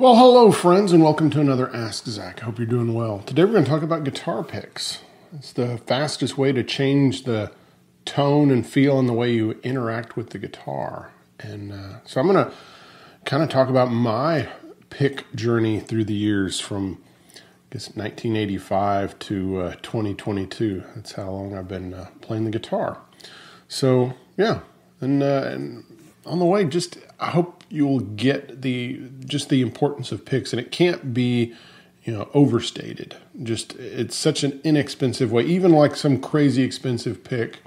Well, hello, friends, and welcome to another Ask Zac. I hope you're doing well. Today we're going to talk about guitar picks. It's the fastest way to change the tone and feel and the way you interact with the guitar. And uh, so I'm going to kind of talk about my pick journey through the years from, I guess, 1985 to uh, 2022. That's how long I've been uh, playing the guitar. So, yeah. And, uh, and on the way, just I hope you'll get the just the importance of picks, and it can't be you know overstated. Just it's such an inexpensive way, even like some crazy expensive pick.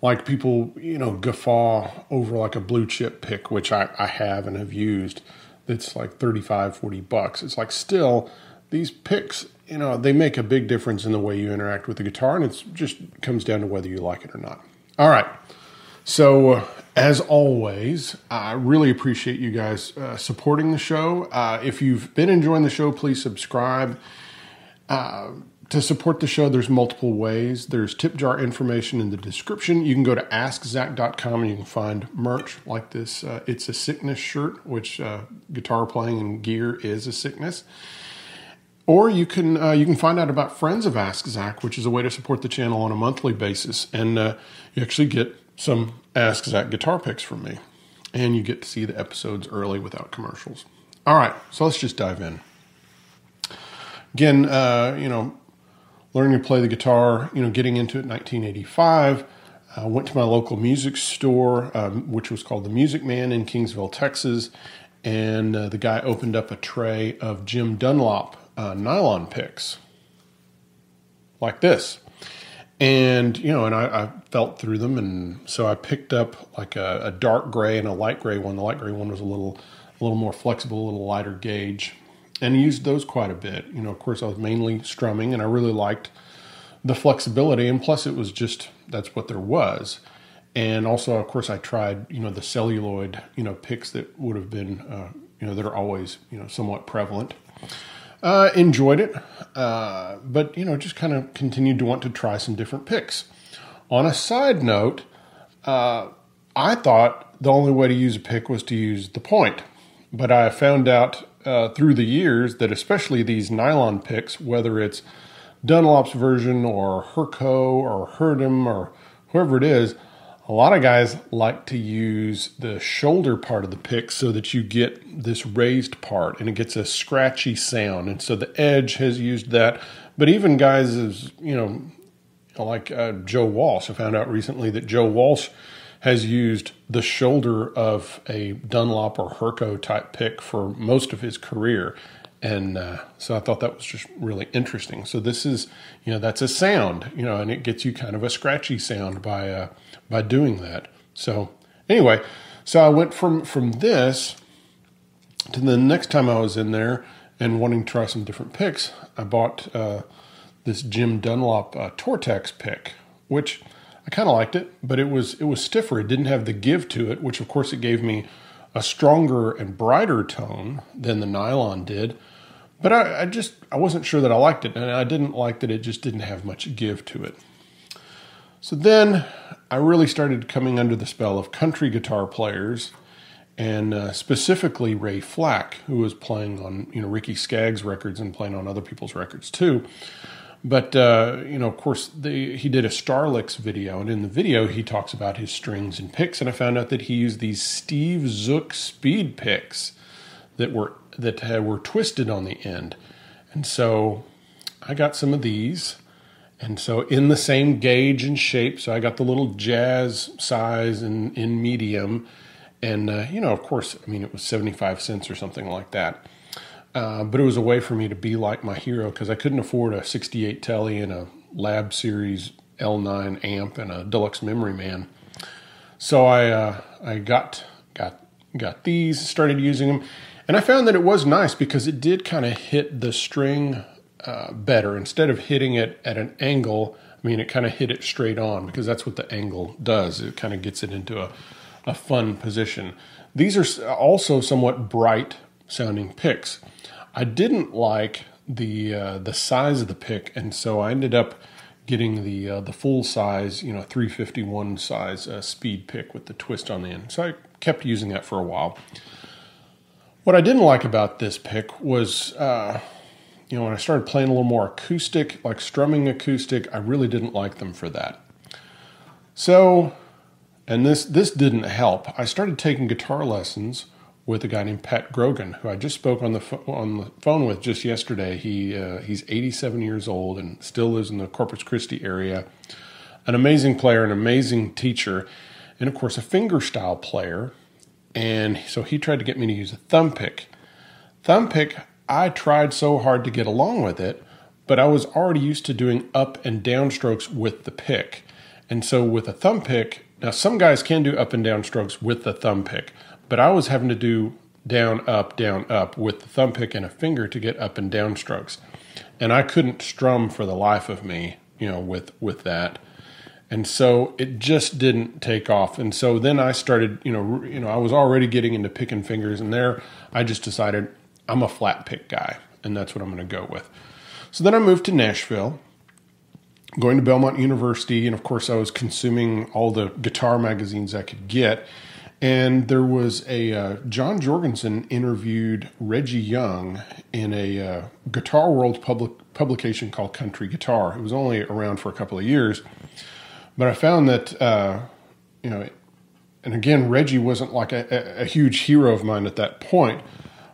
Like people, you know, guffaw over like a blue chip pick, which I, I have and have used. That's like 35, 40 bucks. It's like still these picks, you know, they make a big difference in the way you interact with the guitar, and it just comes down to whether you like it or not. All right. So, as always, I really appreciate you guys uh, supporting the show. Uh, if you've been enjoying the show, please subscribe. Uh, to support the show, there's multiple ways. There's tip jar information in the description. You can go to askzac.com and you can find merch like this. Uh, it's a sickness shirt, which uh, guitar playing and gear is a sickness. Or you can uh, you can find out about Friends of Ask Zac, which is a way to support the channel on a monthly basis, and you actually get some Ask Zac guitar picks from me. And you get to see the episodes early without commercials. All right, so let's just dive in. Again, uh, you know, learning to play the guitar, you know, getting into it in 1985. I uh, went to my local music store, um, which was called the Music Man in Kingsville, Texas, and uh, the guy opened up a tray of Jim Dunlop uh, nylon picks, like this and you know and I, I, felt through them. And so i picked up like a, a, dark gray and a light gray one. The light gray one was a little a little more flexible a little lighter gauge and used those quite a bit. You know of course i was mainly strumming and i really liked the flexibility and plus it was just that's what there was. And also of course i tried you know the celluloid you know picks that would have been uh, you know that are always you know somewhat prevalent uh, enjoyed it, uh, but you know, just kind of continued to want to try some different picks. On a side note, uh, I thought the only way to use a pick was to use the point, but I found out uh, through the years that especially these nylon picks, whether it's Dunlop's version or Herco or Herdim or whoever it is, a lot of guys like to use the shoulder part of the pick so that you get this raised part and it gets a scratchy sound. And so the Edge has used that. But even guys as, you know, like uh, Joe Walsh, I found out recently that Joe Walsh has used the shoulder of a Dunlop or Herco type pick for most of his career. And uh, so I thought that was just really interesting. So this is, you know, that's a sound, you know, and it gets you kind of a scratchy sound by, uh, by doing that. So anyway, so I went from from this to the next time I was in there and wanting to try some different picks. I bought uh, this Jim Dunlop uh, Tortex pick, which I kind of liked it, but it was it was stiffer. It didn't have the give to it, which of course it gave me a stronger and brighter tone than the nylon did. But I, I just I wasn't sure that I liked it, and I didn't like that it just didn't have much give to it. So then I really started coming under the spell of country guitar players and uh, specifically Ray Flacke, who was playing on you know Ricky Skaggs records and playing on other people's records too. But uh, you know, of course, the, he did a Star Licks video, and in the video he talks about his strings and picks. And I found out that he used these Steve Zook speed picks that were that were twisted on the end. And so I got some of these, and so in the same gauge and shape. So I got the little jazz size in in medium, and uh, you know, of course, I mean, it was seventy five cents or something like that. Uh, but it was a way for me to be like my hero because I couldn't afford a 68 Telly and a Lab Series L9 amp and a Deluxe Memory Man. So I uh, I got got got these, started using them, and I found that it was nice because it did kind of hit the string uh, better instead of hitting it at an angle. I mean, it kind of hit it straight on because that's what the angle does. It kind of gets it into a, a fun position. These are also somewhat bright sounding picks. I didn't like the uh, the size of the pick, and so I ended up getting the uh, the full size, you know, 351 size uh, speed pick with the twist on the end. So I kept using that for a while. What I didn't like about this pick was, uh, you know, when I started playing a little more acoustic, like strumming acoustic, I really didn't like them for that. So, and this this didn't help. I started taking guitar lessons with a guy named Pat Grogan, who I just spoke on the fo- on the phone with just yesterday. He uh, he's 87 years old and still lives in the Corpus Christi area. An amazing player, an amazing teacher, and of course a fingerstyle player. And so he tried to get me to use a thumb pick. Thumb pick, I tried so hard to get along with it, but I was already used to doing up and down strokes with the pick. And so with a thumb pick, now some guys can do up and down strokes with the thumb pick but I was having to do down, up, down, up with the thumb pick and a finger to get up and down strokes. And I couldn't strum for the life of me, you know, with, with that. And so it just didn't take off. And so then I started, you know, you know, I was already getting into picking fingers and there I just decided I'm a flat pick guy and that's what I'm going to go with. So then I moved to Nashville going to Belmont University, and of course, I was consuming all the guitar magazines I could get. And there was a uh, John Jorgensen interviewed Reggie Young in a uh, Guitar World public publication called Country Guitar. It was only around for a couple of years, but I found that uh, you know, and again, Reggie wasn't like a, a, huge hero of mine at that point,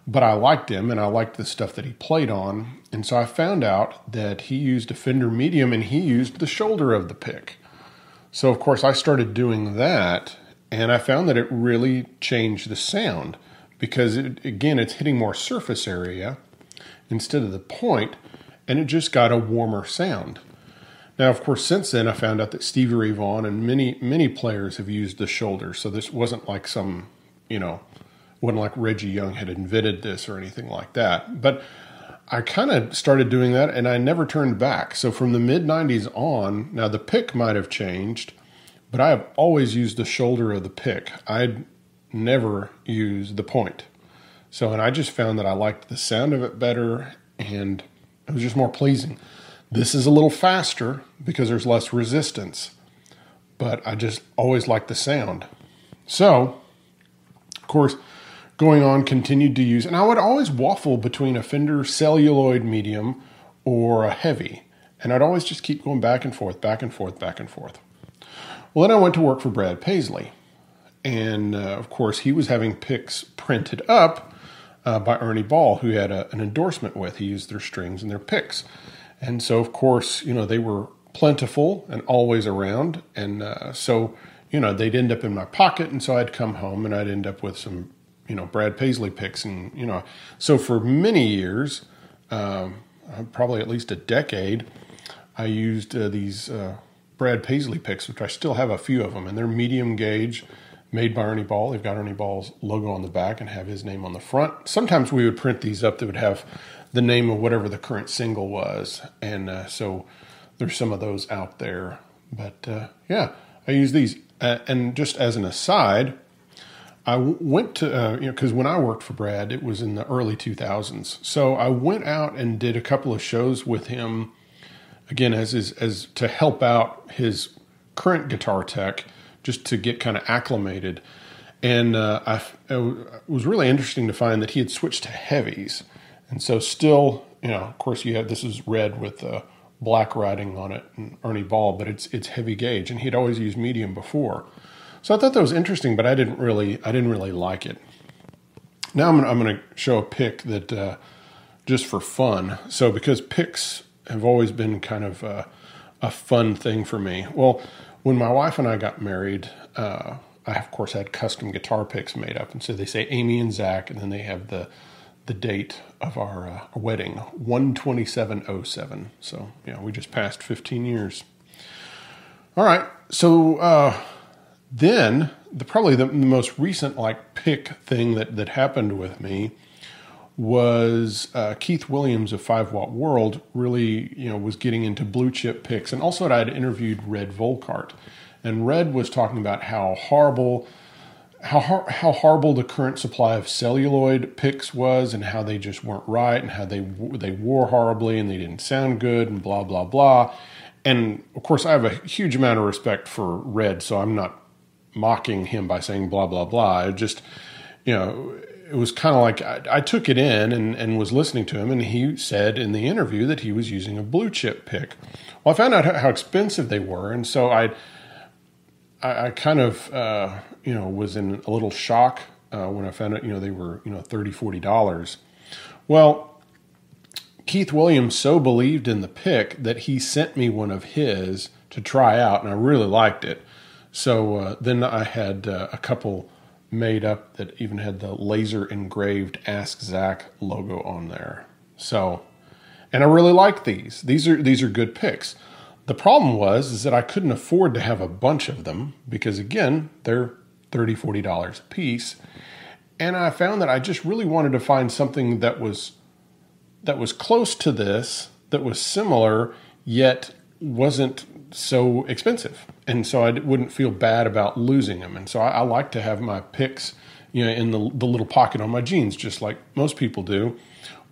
but I liked him and I liked the stuff that he played on, and so I found out that he used a Fender Medium and he used the shoulder of the pick. So of course I started doing that and I found that it really changed the sound because, it, again, it's hitting more surface area instead of the point, and it just got a warmer sound. Now, of course, since then, I found out that Stevie Ray Vaughan and many, many players have used the shoulder. So this wasn't like some, you know, wasn't like Reggie Young had invented this or anything like that. But I kind of started doing that and I never turned back. So from the mid 90s on, now the pick might have changed, but I have always used the shoulder of the pick. I'd never use the point. So, and I just found that I liked the sound of it better and it was just more pleasing. This is a little faster because there's less resistance, but I just always liked the sound. So, of course, going on, continued to use, and I would always waffle between a Fender celluloid medium or a heavy. And I'd always just keep going back and forth, back and forth, back and forth. Well, then I went to work for Brad Paisley. And uh, of course, he was having picks printed up uh, by Ernie Ball, who had a, an endorsement with. He used their strings and their picks. And so, of course, you know, they were plentiful and always around. And uh, so, you know, they'd end up in my pocket. And so I'd come home and I'd end up with some, you know, Brad Paisley picks. And, you know, so for many years, um, probably at least a decade, I used uh, these uh, Brad Paisley picks, which I still have a few of them, and they're medium gauge, made by Ernie Ball. They've got Ernie Ball's logo on the back and have his name on the front. Sometimes we would print these up that would have the name of whatever the current single was, and uh, so there's some of those out there. But uh, yeah, I use these. Uh, and just as an aside, I went to, uh, you know, because when I worked for Brad, it was in the early 2000s. So I went out and did a couple of shows with him again as as to help out his current guitar tech just to get kind of acclimated And uh, I, it was really interesting to find that he had switched to heavies. And so, still, you know, of course, you have this is red with uh, black writing on it and Ernie Ball, but it's it's heavy gauge, and he'd always used medium before. So I thought that was interesting, but I didn't really I didn't really like it. Now I'm gonna, I'm going to show a pick that uh, just for fun. So because picks have always been kind of uh, a fun thing for me. Well, when my wife and I got married, uh, I of course had custom guitar picks made up, and so they say Amy and Zac, and then they have the the date of our uh, wedding, one twenty seven oh seven. So yeah, we just passed fifteen years. All right, so uh, then the probably the most recent like pick thing that that happened with me was uh, Keith Williams of Five Watt World really, you know, was getting into blue chip picks, and also I had interviewed Redd Volkaert, and Redd was talking about how horrible, how how horrible the current supply of celluloid picks was, and how they just weren't right, and how they they wore horribly, and they didn't sound good, and blah blah blah, and of course I have a huge amount of respect for Redd, so I'm not mocking him by saying blah blah blah. It just, you know it was kind of like I, I, took it in and, and was listening to him, and he said in the interview that he was using a blue chip pick. Well, I found out how expensive they were, and so I I, I kind of uh, you know was in a little shock uh, when I found out you know they were you know 30 40 dollars. Well. Keith Williams so believed in the pick that he sent me one of his to try out, and I really liked it. So uh, then I had uh, a couple made up that even had the laser engraved Ask Zac logo on there. So, and I really like these. These are these are good picks. The problem was is that I couldn't afford to have a bunch of them because again, they're 30 40 dollars a piece. And I found that I just really wanted to find something that was that was close to this, that was similar, yet wasn't so expensive, and so I wouldn't feel bad about losing them. And so I, I like to have my picks, you know, in the the little pocket on my jeans, just like most people do,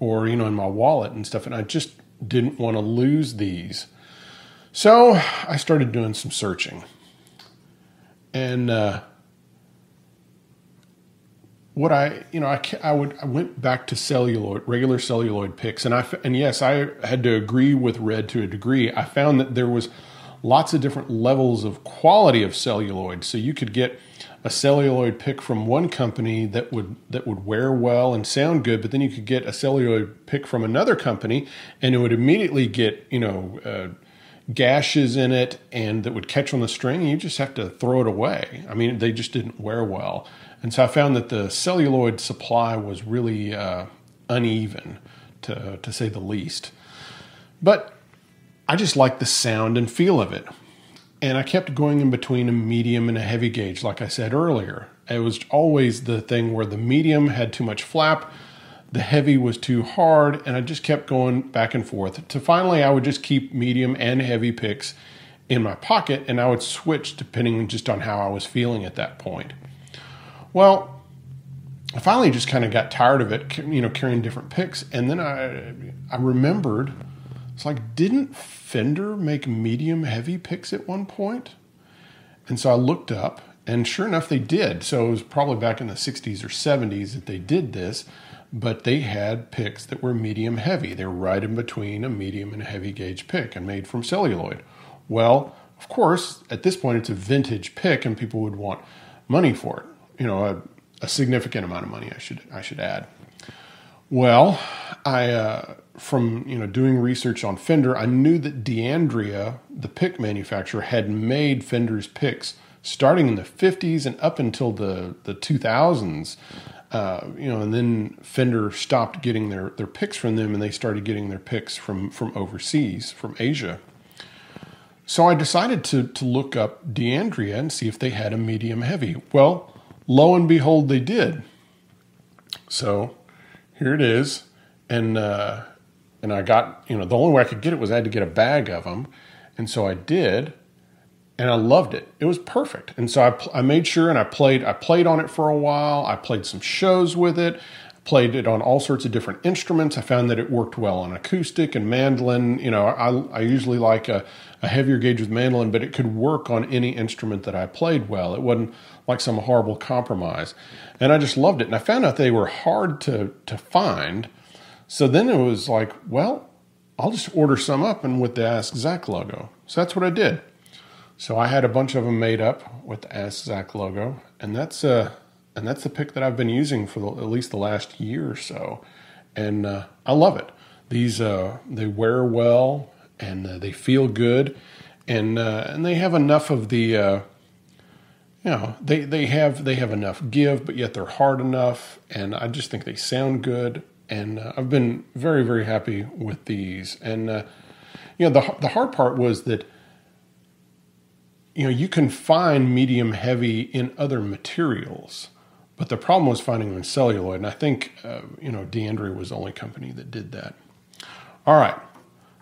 or you know, in my wallet and stuff. And I just didn't want to lose these, so I started doing some searching, and. Uh, what I, you know, I, I would, I went back to celluloid, regular celluloid picks, and I, and yes, I had to agree with Redd to a degree. I found that there was lots of different levels of quality of celluloid. So you could get a celluloid pick from one company that would that would wear well and sound good, but then you could get a celluloid pick from another company, and it would immediately get you know uh, gashes in it, and that would catch on the string, and you just have to throw it away. I mean, they just didn't wear well, and so I found that the celluloid supply was really uh, uneven, to to say the least. But I just liked the sound and feel of it. And I kept going in between a medium and a heavy gauge, like I said earlier. It was always the thing where the medium had too much flap, the heavy was too hard, and I just kept going back and forth. To finally, I would just keep medium and heavy picks in my pocket, and I would switch depending just on how I was feeling at that point. Well, I finally just kind of got tired of it, you know, carrying different picks, and then I I remembered it's like, didn't Fender make medium heavy picks at one point? And so I looked up, and sure enough, they did. So it was probably back in the 60s or 70s that they did this, but they had picks that were medium heavy. They were right in between a medium and a heavy gauge pick and made from celluloid. Well, of course, at this point, it's a vintage pick, and people would want money for it. You know, a, a significant amount of money, I should I should add. Well, I uh, from you know doing research on Fender, I knew that D'Andrea, the pick manufacturer, had made Fender's picks starting in the 50s and up until the the 2000s. Uh, you know, and then Fender stopped getting their their picks from them, and they started getting their picks from from overseas, from Asia. So I decided to to look up D'Andrea and see if they had a medium heavy. Well, lo and behold, they did. So here it is, and uh, and I got you know the only way I could get it was I had to get a bag of them, and so I did, and I loved it. It was perfect, and so I I made sure and I played I played on it for a while. I played some shows with it. Played it on all sorts of different instruments. I found that it worked well on acoustic and mandolin. You know, I, I usually like a, a heavier gauge with mandolin, but it could work on any instrument that I played well. It wasn't like some horrible compromise. And I just loved it. And I found out they were hard to, to find. So then it was like, well, I'll just order some up and with the Ask Zac logo. So that's what I did. So I had a bunch of them made up with the Ask Zac logo, and that's uh, and that's the pick that I've been using for the, at least the last year or so, and uh, I love it. These uh, they wear well and uh, they feel good, and uh, and they have enough of the uh, you know they they have they have enough give, but yet they're hard enough, and I just think they sound good, and uh, I've been very very happy with these, and uh, you know the the hard part was that you know you can find medium heavy in other materials. But the problem was finding them in celluloid, and I think uh, you know D'Andrea was the only company that did that. All right,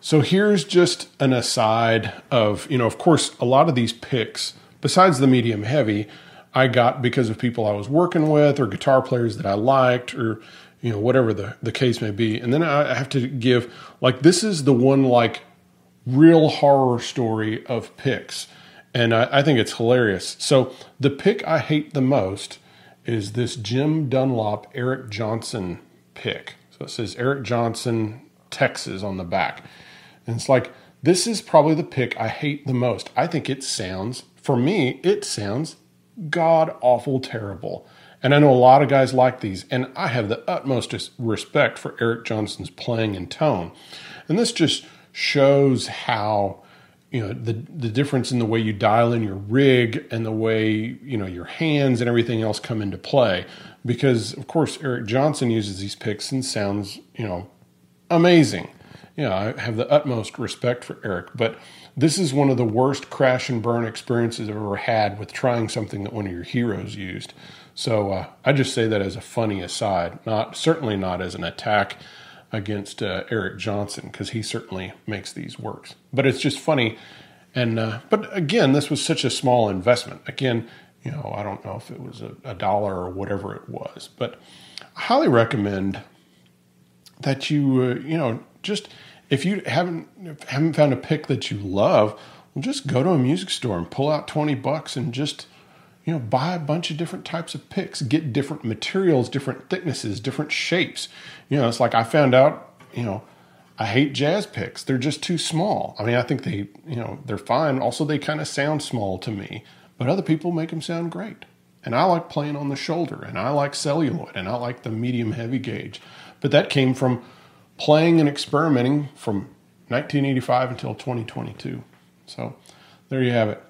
so here's just an aside of, you know, of course, a lot of these picks, besides the medium heavy, I got because of people I was working with or guitar players that I liked or, you know, whatever the, the case may be. And then I have to give, like, this is the one, like, real horror story of picks. And I, I think it's hilarious. So the pick I hate the most is this Jim Dunlop Eric Johnson pick. So it says Eric Johnson, Texas on the back. And it's like, this is probably the pick I hate the most. I think it sounds, for me, it sounds god awful terrible. And I know a lot of guys like these, and I have the utmost respect for Eric Johnson's playing and tone. And this just shows how you know the the difference in the way you dial in your rig and the way you know your hands and everything else come into play because of course Eric Johnson uses these picks and sounds you know amazing you know, I have the utmost respect for Eric, but this is one of the worst crash and burn experiences I've ever had with trying something that one of your heroes used. So uh, I just say that as a funny aside, not certainly not as an attack against uh, Eric Johnson because he certainly makes these works. But it's just funny, and uh, but again, this was such a small investment. Again, you know, I don't know if it was a, a dollar or whatever it was, but I highly recommend that you uh, you know just if you haven't haven't found a pick that you love, well, just go to a music store and pull out twenty bucks and just you know buy a bunch of different types of picks, get different materials, different thicknesses, different shapes. You know, it's like I found out. You know, I hate jazz picks; they're just too small. I mean, I think they you know they're fine. Also, they kind of sound small to me, but other people make them sound great. And I like playing on the shoulder, and I like celluloid, and I like the medium heavy gauge. But that came from playing and experimenting from 1985 until 2022. So there you have it.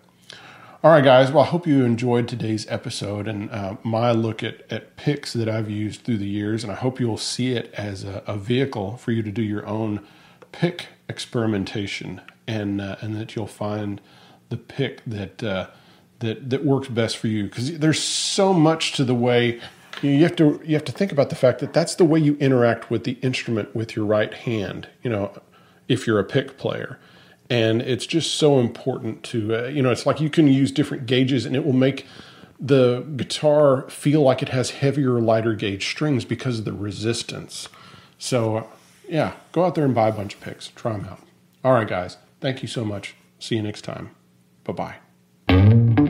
All right, guys. Well, I hope you enjoyed today's episode and uh, my look at, at picks that I've used through the years. And I hope you'll see it as a, a vehicle for you to do your own pick experimentation and, uh, and that you'll find the pick that, uh, that, that works best for you. Because there's so much to the way you have to you have to think about the fact that that's the way you interact with the instrument with your right hand. You know, if you're a pick player, and it's just so important to uh, you know, it's like you can use different gauges, and it will make the guitar feel like it has heavier, lighter gauge strings because of the resistance. So, uh, yeah, go out there and buy a bunch of picks. Try them out. All right, guys. Thank you so much. See you next time. Bye bye.